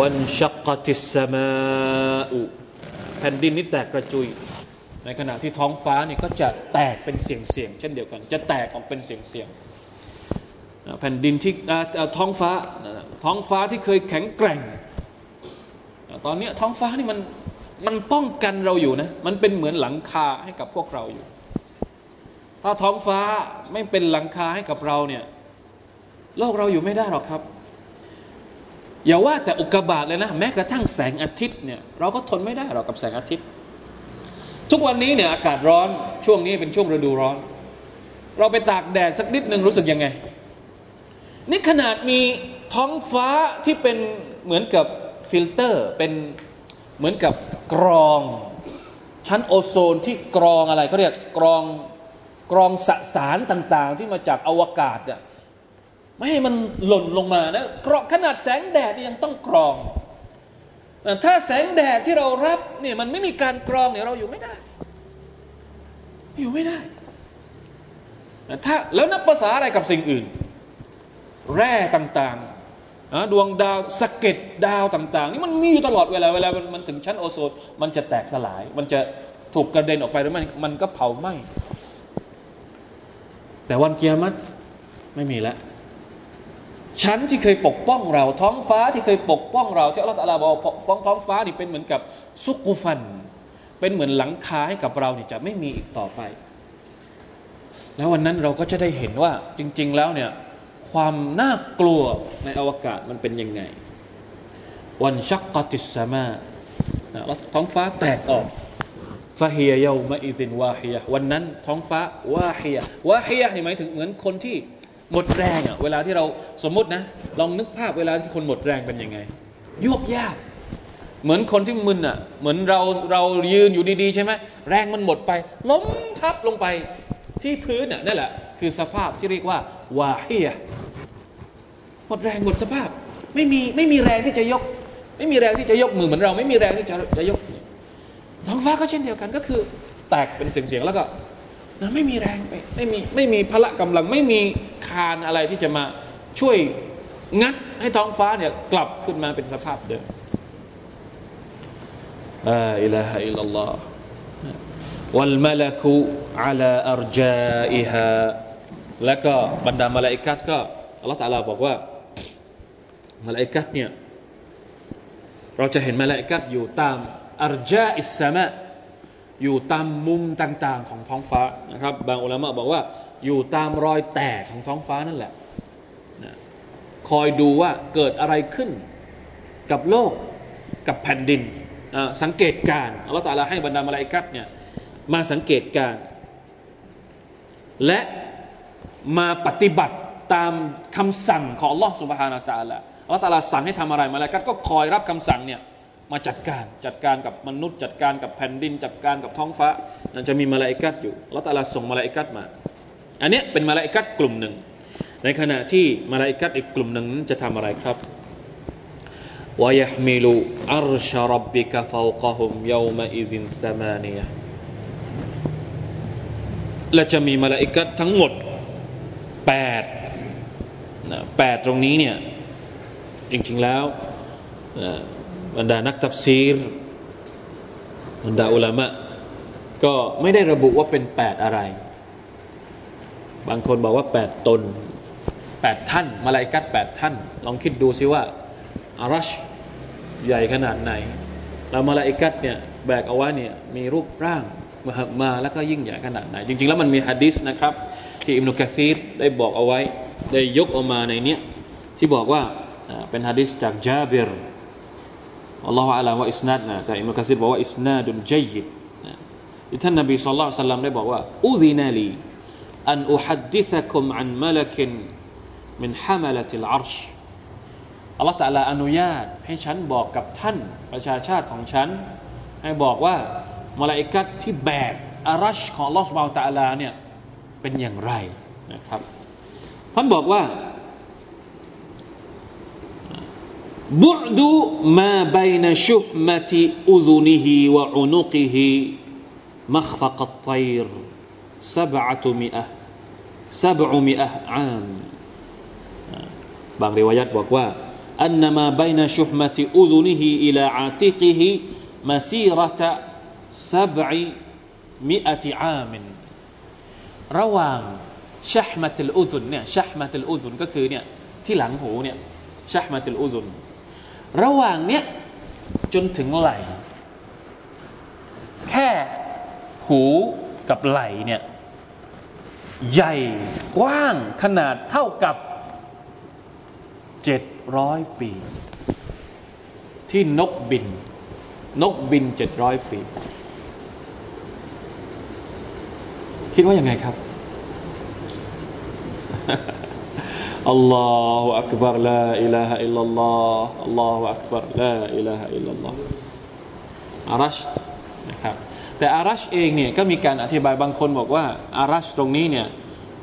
วันชักติสมาอุแผ่นดินนี้แตกกระจุย ในขณะที่ท้องฟ้าเนี่ยก็จะแตกเป็นเสียงเสียงเช่นเดียวกัน จะแตกออกเป็นเสียงเสียงแผ่นดินที่ท้องฟ้าท้องฟ้าที่เคยแข็งแกร่ง ตอนนี้ท้องฟ้านี่มันมันป้องกันเราอยู่นะมันเป็นเหมือนหลังคาให้กับพวกเราอยู่ ถ้าท้องฟ้าไม่เป็นหลังคาให้กับเราเนี่ยโลกเราอยู่ไม่ได้หรอกครับ อย่าว่าแต่อุกกาบาตเลยนะ แม้กระทั่งแสงอาทิตย์เนี่ยเราก็ทนไม่ได้หรอกกับแสงอาทิตย์ ทุกวันนี้เนี่ยอากาศร้อนช่วงนี้เป็นช่วงฤดูร้อน เราไปตากแดดสักนิดหนึ่งรู้สึกยังไง นี่ขนาดมีท้องฟ้าที่เป็นเหมือนกับฟิลเตอร์ เป็นเหมือนกับกรอง ชั้นโอโซนที่กรองอะไรเขาเรียกกรองกรองสสารต่างๆ ที่มาจากอวกาศเนี่ยไม่ให้มันหล่นลงมานะกรองขนาดแสงแดดยังต้องกรอง ถ้าแสงแดดที่เรารับเนี่ยมันไม่มีการกรองเนี่ยเราอยู่ไม่ได้ อยู่ไม่ได้ถ้าแล้วนับภาษาอะไรกับสิ่งอื่น แร่ต่างๆดวงดาวสเก็ตดาวต่าง ๆ นี่มันมีอยู่ตลอดเวลาเวลามันถึงชั้นโอโซนมันจะแตกสลาย มันจะถูกกระเด็นออกไปแล้วมันมันก็เผาไหม้แต่วันเกียรติไม่มีแล้ว ชั้นที่เคยปกป้องเรา ท้องฟ้าที่เคยปกป้องเราที่อัลลอฮฺตะลาบอกฟ้องท้องฟ้านี่เป็นเหมือนกับซุกุฟัน เป็นเหมือนหลังคาให้กับเราเนี่ยจะไม่มีอีกต่อไป แล้ววันนั้นเราก็จะได้เห็นว่าจริง ๆ แล้วเนี่ยความน่ากลัวในอวกาศมันเป็นยังไง วันชักกติสมาท้องฟ้าแตกออกฟาฮียเยามาอิดินวาฮียวันนั้นท้องฟ้าวาฮียวาฮียนี่หมายถึงเหมือนคนที่ หมดแรงอะเวลาที่เราสมมุตินะ ลองนึกภาพเวลาที่คนหมดแรงเป็นยังไงยวบยากเหมือนคนที่มึนอะ เหมือนเราเรายืนอยู่ดีๆ ใช่ไหมแรงมันหมดไป ล้มทับลงไปที่พื้นอะนั่นแหละคือสภาพที่เรียกว่าวาเฮียหมดแรงหมดสภาพ ไม่มีไม่มีแรงที่จะยก ไม่มีแรงที่จะยกมือเหมือนเรา ไม่มีแรงที่จะจะยกท้องฟ้าก็เช่นเดียวกันก็คือ แตกเป็นเสียงๆแล้วก็ นะไม่มีแรงไม่ไม่มีไม่มีพละกำลังไม่มีคานอะไรที่จะมาช่วยงัดให้ท้องฟ้าเนี่ยกลับขึ้นมาเป็นสภาพเดิมอาอิลาฮะอิลลัลลอฮ์ والملك على أرجائها แล้วก็บรรดามาลาอิกัดก็อัลลอฮฺตาลาบอกว่ามาลาอิกัดเนี่ยเราจะเห็นมาลาอิกัดอยู่ตามอัรจาอิสสมะ อยู่ตามมุมต่างๆของท้องฟ้านะครับ บางอุลามะบอกว่า อยู่ตามรอยแตกของท้องฟ้านั่นแหละนะคอยดูว่าเกิดอะไรขึ้นกับโลกกับแผ่นดินสังเกตการอัลลอฮฺตาลาให้บรรดามาลาอิกัดเนี่ยมาสังเกตการ และมาปฏิบัติตามคำสั่งของอัลลอฮฺ سبحانه وتعالى อัลลอฮฺตาลาสั่งให้ทำอะไรมาลาอิกัดก็คอยรับคำสั่งเนี่ย มาจัดการจัดการกับมนุษย์ จัดการกับแผ่นดิน จัดการกับท้องฟ้ามันจะมีมาลาอิกัดอยู่แล้วตาลาส่งมาลาอิกัดมา อันนี้เป็นมาลาอิกัดกลุ่มหนึ่ง ในขณะที่มาลาอิกัดอีกกลุ่มหนึ่งจะทำอะไรครับويحمل عرش ربك فوقهم يومئذ ثمانيةและจะมีมาลาอิกัดทั้งหมดแปดนะแปดตรงนี้เนี่ยจริงๆแล้ว บรรดานักตัฟซีรบรรดาอุลามะ ก็ไม่ได้ระบุว่าเป็นแปดอะไร บางคนบอกว่าแปดตนแปดท่านมาลายกัดแปดท่าน ลองคิดดูซิว่าอารัชใหญ่ขนาดไหน แล้วมาลายกัดเนี่ยแบกเอาไว้เนี่ยมีรูปร่างมามาแล้วก็ยิ่งใหญ่ขนาดไหน จริง ๆ แล้วมันมีฮะดิษนะครับ ที่อิมนุกะซีรได้บอกเอาไว้ ได้ยกออกมาในเนี้ยที่บอกว่าเป็นฮะดิษจากจาบิร อัลลอฮฺอาลามว่าอิสนาดนะแต่อิมุกัสิบอกว่าอิสนาดุนจยิดท่านนบีสุลต่านสัลลัมได้บอกว่าอุซินาลีอันอุฮัดดิษคุมอันมลกินมินฮามลติลอาร์ชอัลลอฮฺตะลาอนุญาตให้ฉันบอกกับท่านประชาชาติของฉัน ให้บอกว่ามาลาอิกัดที่แบกอารัชของลอสบานตะลาเนี่ยเป็นอย่างไรนะครับท่านบอกว่า บุดูมาบนชุบมติอุดุนิฮิวะอุนุกิฮิมัคฟักตัยร์สบะตุมิอะสบะมิอะอามบางรีวายัดบอกว่าอันนมาบนชุบมติอุดุนิฮิอิลาอาติกิฮิมาซีรัตสบะมิอะติอามระหว่างชะหมตุลอุดุนเนี่ยชะห์มะตุลอุดุนก็คือเนี่ยที่หลังหูเนี่ยชะห์มตุลอุดุน ระหว่างเนี้ยจนถึงไหล แค่หูกับไหลเนี่ยใหญ่กว้างขนาดเท่ากับเจ็ดร้อยปี ที่นกบิน นกบินเจ็ดร้อยปี คิดว่าอยังไงครับ อัลลอฮฺอักบารลาอิลาฮะอิลลัลลอฮ์อัลลอฮฺอักบารลาอิลาฮะอิลลัลลอฮ์อารัชนะครับแต่อารัชเองเนี่ยก็มีการอธิบายบางคนบอกว่าอารัชตรงนี้เนี่ย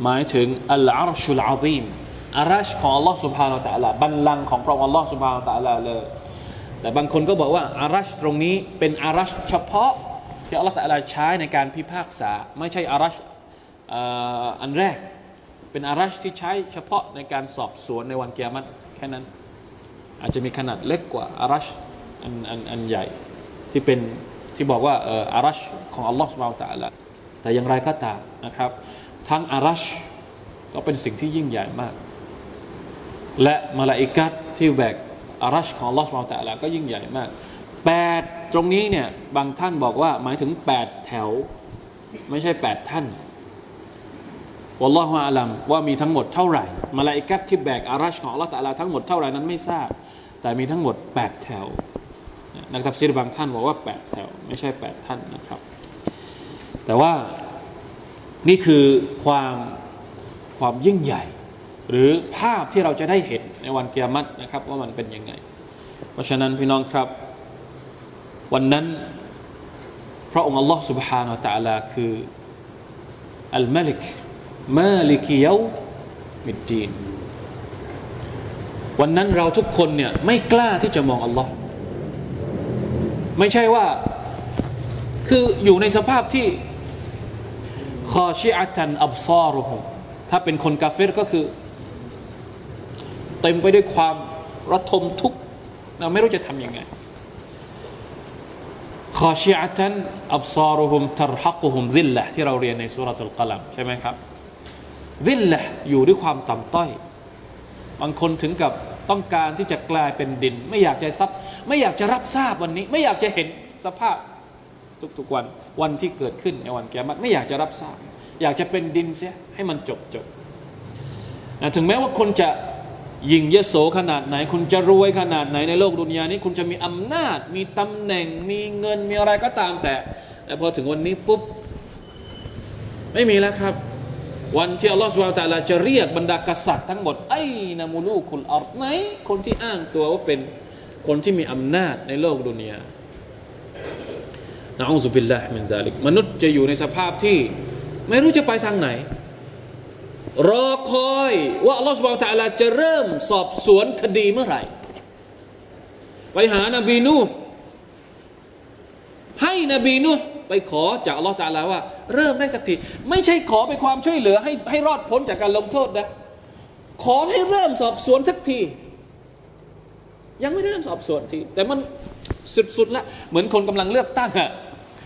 หมายถึงอัลอารชุลอาซีมอารัชของอัลลอฮ์สุบฮานาตะลาบัลลังของพระองค์อัลลอฮ์สุบฮานาตะลาเลยแต่บางคนก็บอกว่าอารัชตรงนี้เป็นอารัชเฉพาะที่อัลลอฮ์ตะลาใช้ในการพิพากษา ไม่ใช่อารัชอันแรก เป็นอารัชที่ใช้เฉพาะในการสอบสวนในวันเกียรติแค่นั้น อาจจะมีขนาดเล็กกว่าอารัชอันอันอันใหญ่ที่เป็นที่บอกว่าอารัชของอัลลอฮฺสุบไบร์ตะละแต่อย่างไรก็ตามนะครับ ทั้งอารัชก็เป็นสิ่งที่ยิ่งใหญ่มาก และมาลาอิกัตที่แบกอารัชของอัลลอฮฺสุบไบร์ตะละก็ยิ่งใหญ่มากแปดตรงนี้เนี่ยบางท่านบอกว่าหมายถึงแปดแถว ไม่ใช่แปดท่าน วัลลอฮฺอาลัมว่ามีทั้งหมดเท่าไหร่มาลาอิกัตที่แบกอารัชของอัลลอฮฺตะลาทั้งหมดเท่าไหร่นั้นไม่ทราบ แต่มีทั้งหมดแปดแถวนักตับซีรบางท่านบอกว่าแปดแถว ไม่ใช่แปดท่านนะครับ แต่ว่านี่คือความความยิ่งใหญ่ หรือภาพที่เราจะได้เห็นในวันเกียรตินะครับ ว่ามันเป็นยังไง เพราะฉะนั้นพี่น้องครับ วันนั้นพระองค์ Allah سبحانه และ تعالى คืออัลมาลิก มาลิกิยามิดดีนวันนั้นเราทุกคนเนี่ยไม่กล้าที่จะมองอัลลอฮ์ไม่ใช่ว่าคืออยู่ในสภาพที่คอชิอัตันอับซอรุฮุถ้าเป็นคนกาเฟรก็คือ เต็มไปด้วยความระทมทุกข์เราไม่รู้จะทำยังไงคอชิอัตันอับซารุฮุมทรฮักุฮุมซิลละที่เราเรียนในสุรทูลกลัมใช่ไหมครับ ซิลละอยู่ด้วยความต่ำต้อย บางคนถึงกับต้องการที่จะกลายเป็นดิน ไม่อยากจะซับไม่อยากจะรับทราบวันนี้ ไม่อยากจะเห็นสภาพทุกๆวันวันที่เกิดขึ้นในวันแกมัไม่อยากจะรับทราบ อยากจะเป็นดินเสียให้มันจบจบถึงแม้ว่าคนจะยิ่งเยโสขนาดไหน คุณจะรวยขนาดไหนในโลกดุนยานี้ คุณจะมีอำนาจ มีตำแหน่ง มีเงินมีอะไรก็ตามแต่แต่พอถึงวันนี้ปุ๊บ ไม่มีแล้วครับ วันที่อัลลอฮฺสุบไบร์ตะลาจะเรียกบรรดากษัตริย์ทั้งหมดไอ้นามูลูคุลอารไหนคนที่อ้างตัวว่าเป็นคนที่มีอำนาจในโลกดุนยานะอูซุบิลลาฮิมินซาลิกมนุษย์จะอยู่ในสภาพที่ไม่รู้จะไปทางไหน รอคอยว่าอัลลอฮฺสุบไบร์ตะลาจะเริ่มสอบสวนคดีเมื่อไหร่ ไปหานบีนูให้นบีนู ไปขอจากอัลลอฮฺตะลาว่า เริ่มได้สักที ไม่ใช่ขอไปความช่วยเหลือให้ให้รอดพ้นจากการลงโทษนะ ขอให้เริ่มสอบสวนสักที ยังไม่เริ่มสอบสวนที แต่มันสุดๆละเหมือนคนกำลังเลือกตั้งอะ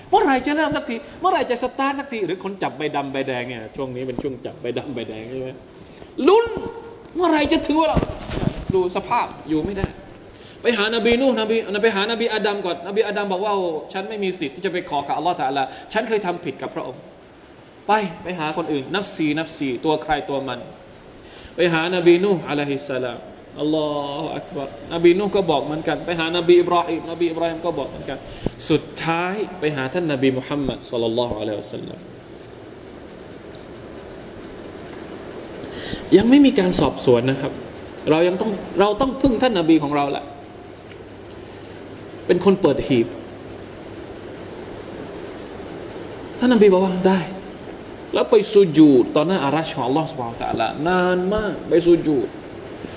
เมื่อไหร่จะเริ่มสักที เมื่อไหร่จะสตาร์ทสักที หรือคนจับใบดำใบแดงเนี่ยช่วงนี้เป็นช่วงจับใบดำใบแดงใช่ไหมลุ้นเมื่อไหร่จะถึงเวลาดูสภาพอยู่ไม่ได้ ไปหานบีนู่นนบีไปหานบีอาดัมก่อนนบีอาดัมบอกว่าโอ้ฉันไม่มีสิทธิ์ที่จะไปขอกับอัลลอฮฺตาลาฉันเคยทำผิดกับพระองค์ ไปไปหาคนอื่น นับซีนับซีตัวใครตัวมัน ไปหานบีนู่อะลัยฮิสสลามอัลลอฮฺอักบารนบีนูก็บอกเหมือนกัน ไปหานบีอิบราฮิมนบีอิบราฮิมก็บอกเหมือนกัน สุดท้ายไปหาท่านนบีมุฮัมมัดสุลลัลลอฮุอะลัยฮิวสัลลัมยังไม่มีการสอบสวนนะครับ เรายังต้องเราต้องพึ่งท่านนบีของเราแหละ เป็นคนเปิดหีบ ท่านนบีบอกว่าได้ แล้วไปสุญูดตอนนั้นอารัชของอัลลอฮฺสุบฮาตะละนานมาก ไปสุญูด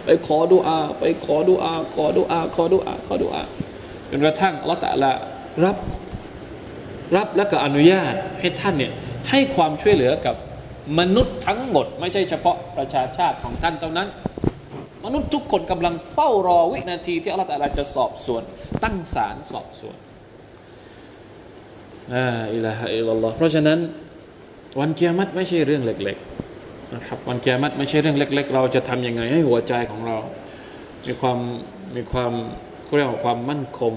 ไปขอดุอา ไปขอดุอา ขอดุอา ขอดุอา ขอดุอาจนกระทั่งอัลตะละรับ รับและก็อนุญาตให้ท่านเนี่ยให้ความช่วยเหลือกับมนุษย์ทั้งหมด ไม่ใช่เฉพาะประชาชาติของท่านเท่านั้น มนุษย์ทุกคนกำลังเฝ้ารอวินาทีที่อัลลอฮฺตะลาจะสอบสวน ตั้งศาลสอบสวนอ่าอิลาฮะอิลลอฮ์เพราะฉะนั้นวันเกียรติไม่ใช่เรื่องเล็กๆนะครับวันแกมัดไม่ใช่เรื่องเล็ก ๆ เราจะทํำยังไงให้หัวใจของเรา มีความมีความเรียกว่าความมั่นคง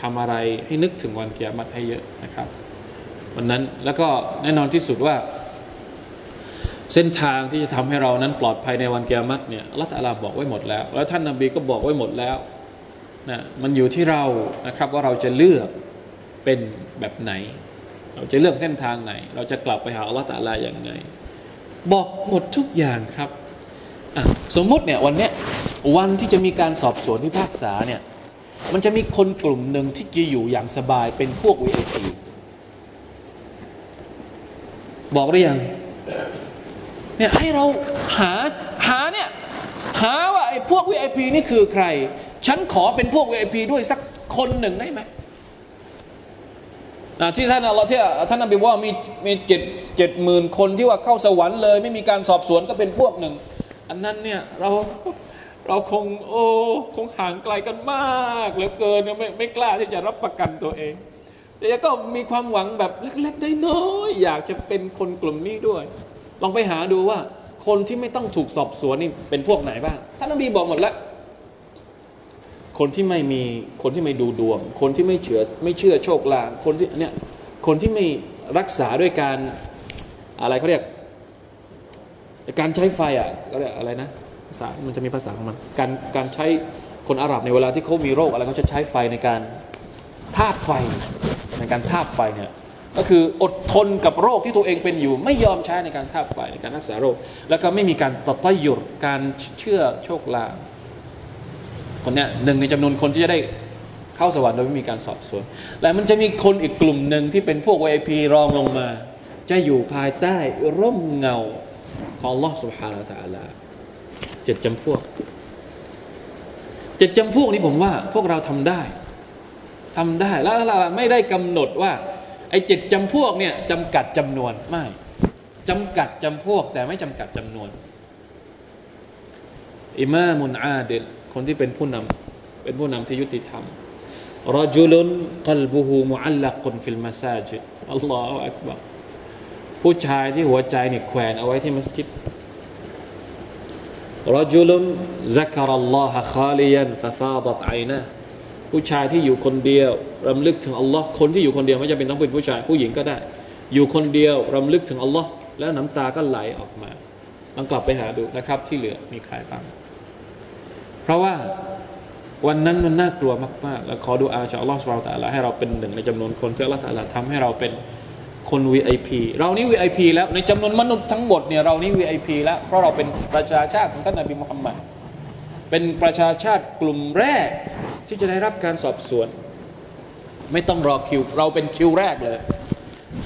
ทำอะไรให้นึกถึงวันแกมัดให้เยอะนะครับวันนั้นแล้วก็แน่นอนที่สุดว่า เส้นทางที่จะทำให้เรานั้นปลอดภัยในวันเกียรติเนี่ยอัลลอฮฺตาลาบอกไว้หมดแล้ว แล้วท่านนาบีก็บอกไว้หมดแล้วนะมันอยู่ที่เรานะครับว่าเราจะเลือกเป็นแบบไหน เราจะเลือกเส้นทางไหน เราจะกลับไปหาอัลลอฮฺตาลาอย่างไง บอกหมดทุกอย่างครับสมมุติเนี่ยวันเนี้ยวันที่จะมีการสอบสวนพิพากษาเนี่ยมันจะมีคนกลุ่มหนึ่งที่จะอยู่อย่างสบายเป็นพวก VIP บอกหรือยัง เนี่ยให้เราหาหาเนี่ยหาว่าไอ้พวก VIP นี่คือใคร ฉันขอเป็นพวก VIP ด้วยสักคนหนึ่งได้ไหมที่ท่านเราที่ท่านนบีว่ามีมีเจ็ดเจ็ดหมื่นคนที่ว่าเข้าสวรรค์เลย ไม่มีการสอบสวนก็เป็นพวกหนึ่ง อันนั้นเนี่ยเราเราคงโอ้คงห่างไกลกันมากเหลือเกินไม่ไม่กล้าที่จะรับประกันตัวเอง แต่ก็มีความหวังแบบเล็กๆได้น้อยอยากจะเป็นคนกลุ่มนี้ด้วย ลองไปหาดูว่า คนที่ไม่ต้องถูกสอบสวนนี่เป็นพวกไหนบ้างท่านนบีบอกหมดแล้ว คนที่ไม่มีคนที่ไม่ดูดวง คนที่ไม่เชื่อไม่เชื่อโชคลางคนที่เนี่ยคนที่ไม่รักษาด้วยการอะไรเขาเรียก การใช้ไฟอะก็เรียกอะไรนะภาษา มันจะมีภาษาของมัน การการใช้คนอาหรับในเวลาที่เขามีโรคอะไรเขาจะใช้ไฟในการทาบไฟในการทาบไฟเนี่ย ก็คืออดทนกับโรคที่ตัวเองเป็นอยู่ ไม่ยอมใช้ในการทาไฟในการรักษาโรค แล้วก็ไม่มีการต่อต้อยหยุดการเชื่อโชคลางคนนี้หนึ่งในจำนวนคนที่จะได้เข้าสวรรค์โดยไม่มีการสอบสวน และมันจะมีคนอีกกลุ่มหนึ่งที่เป็นพวกวีไอพีรองลงมา จะอยู่ภายใต้ร่มเงาของลอสุภาละตาลาเจ็ดจำพวกเจ็ดจำพวกนี้ผมว่า พวกเราทำได้ทำได้แล้วเราไม่ได้กำหนดว่า ไอ้เจ็ดจำพวกเนี่ยจำกัดจำนวนไม่จำกัดจำพวก แต่ไม่จำกัดจำนวน อิมามุนอาดิลคนที่เป็นผู้นำเป็นผู้นำที่ยุติธรรมรจุลุนกลบุหูมุอัลลักุนฟิลมาซาจิดอัลลอฮฺอักบารผู้ชายที่หัวใจเนี่ยแขวนเอาไว้ที่มัสยิดรจุลุนซักรัลลอฮะคาลียันฟาฟาดัตไอนะ ผู้ชายที่อยู่คนเดียวรำลึกถึงอัลลอฮ์คนที่อยู่คนเดียวไม่จำเป็นต้องเป็นผู้ชายผู้หญิงก็ได้ อยู่คนเดียวรำลึกถึงอัลลอฮ์แล้วน้ำตาก็ไหลออกมาต้องกลับไปหาดูนะครับ ที่เหลือมีใครบ้างเพราะว่าวันนั้นมันน่ากลัวมากๆ แล้วขอดูอาจากอัลลอฮฺสุบไบร์ตะลาให้เราเป็นหนึ่งในจำนวนคนที่อัลลอฮฺตะลาทำให้เราเป็นคน VIP เรานี่ VIP แล้วในจำนวนมนุษย์ทั้งหมดเนี่ยเรานี่ VIP แล้วเพราะเราเป็นประชาชาติของท่านนบีมุฮัมมัดเป็นประชาชาติกลุ่มแรก ที่จะได้รับการสอบสวน ไม่ต้องรอคิว เราเป็นคิวแรกเลย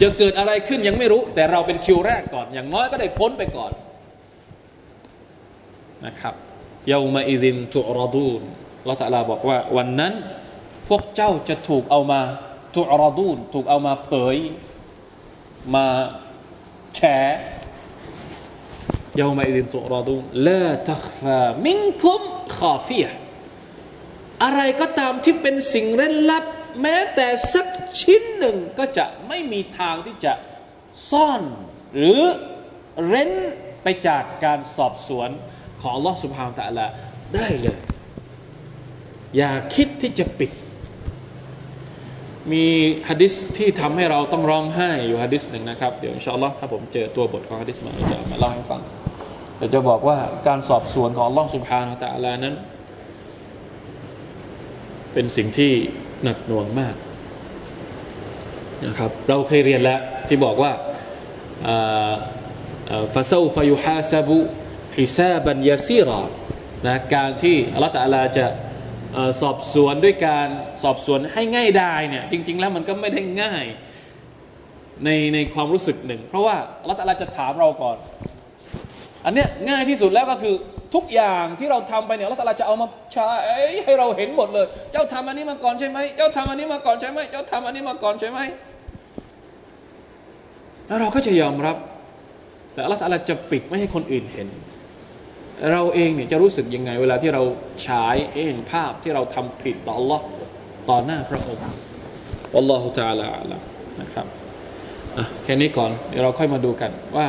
จะเกิดอะไรขึ้นยังไม่รู้ แต่เราเป็นคิวแรกก่อน อย่างน้อยก็ได้พ้นไปก่อนนะครับยาวมาอิซินตุรดูนละตะลาบอกว่า วันนั้น พวกเจ้าจะถูกเอามาตุรดูนถูกเอามาเผย มาแฉยาวมาอิซินตุรดูนละตักฟามินคุมขาฟีย อะไรก็ตามที่เป็นสิ่งเร้นลับ แม้แต่สักชิ้นหนึ่งก็จะไม่มีทางที่จะซ่อน หรือเร้นไปจากการสอบสวนของลอสุภาพตะละได้เลย อย่าคิดที่จะปิด มีฮะดิษที่ทำให้เราต้องร้องไห้อยู่ฮะดิษหนึ่งนะครับ เดี๋ยวอัลลอฮ์ถ้าผมเจอตัวบทของฮะดิษมาจะมาเล่าให้ฟังแต่จะบอกว่าการสอบสวนของลอสุภาพตะละนั้น เป็นสิ่งที่หนักหน่วงมากนะครับเราเคยเรียนแล้วที่บอกว่าฟาซาฟยุฮาซาบุฮิซาบันยาซีรอนะการที่อัลลอฮฺตะลาจะสอบสวนด้วยการสอบสวนให้ง่ายได้เนี่ยจริง ๆ แล้วมันก็ไม่ได้ง่ายในในความรู้สึกหนึ่ง เพราะว่าอัลลอฮฺตะลาจะถามเราก่อน อันเนี้ยง่ายที่สุดแล้วก็คือ ทุกอย่างที่เราทำไปเนี่ยละตาจะเอามาใช้ให้เราเห็นหมดเลย เจ้าทำอันนี้มาก่อนใช่ไหมเจ้าทำอันนี้มาก่อนใช่ไหมเจ้าทำอันนี้มาก่อนใช่ไหมแล้วเราก็จะยอมรับ แต่ละตาจะปิดไม่ให้คนอื่นเห็น เราเองเนี่ยจะรู้สึกยังไง เวลาที่เราฉายเห็นภาพที่เราทำผิดต่อ Allah ต่อหน้าพระองค์ Allah จะละนะครับแค่นี้ก่อนเดี๋ยวเราค่อยมาดูกันว่า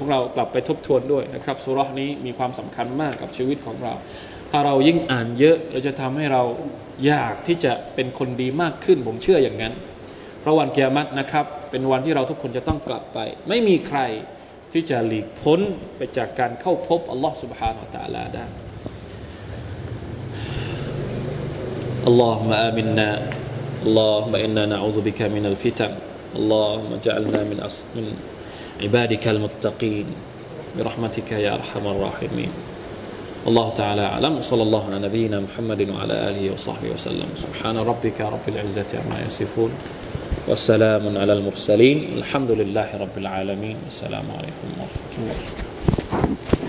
พวกเรากลับไปทบทวนด้วยนะครับสุรษนี้มีความสำคัญมากกับชีวิตของเรา ถ้าเรายิ่งอ่านเยอะเราจะทำให้เราอยากที่จะเป็นคนดีมากขึ้น ผมเชื่ออย่างนั้น เพราะวันเกียรตินะครับ เป็นวันที่เราทุกคนจะต้องกลับไป ไม่มีใคร ที่จะหลีกพ้นไปจากการเข้าพบอัลลอฮ์ سبحانه และ تعالى ได้ اللهم آمنا اللهم إنا نعوذ بك من الفتن اللهم اجعلنا من من عبادك المتقين برحمتك يا أرحم الراحمين. الله تعالى أعلم. صلى الله على نبينا محمد وعلى آله وصحبه وسلم. سبحان ربك رب العزة عما يصفون والسلام على المرسلين. الحمد لله رب العالمين. السلام عليكم ورحمة الله.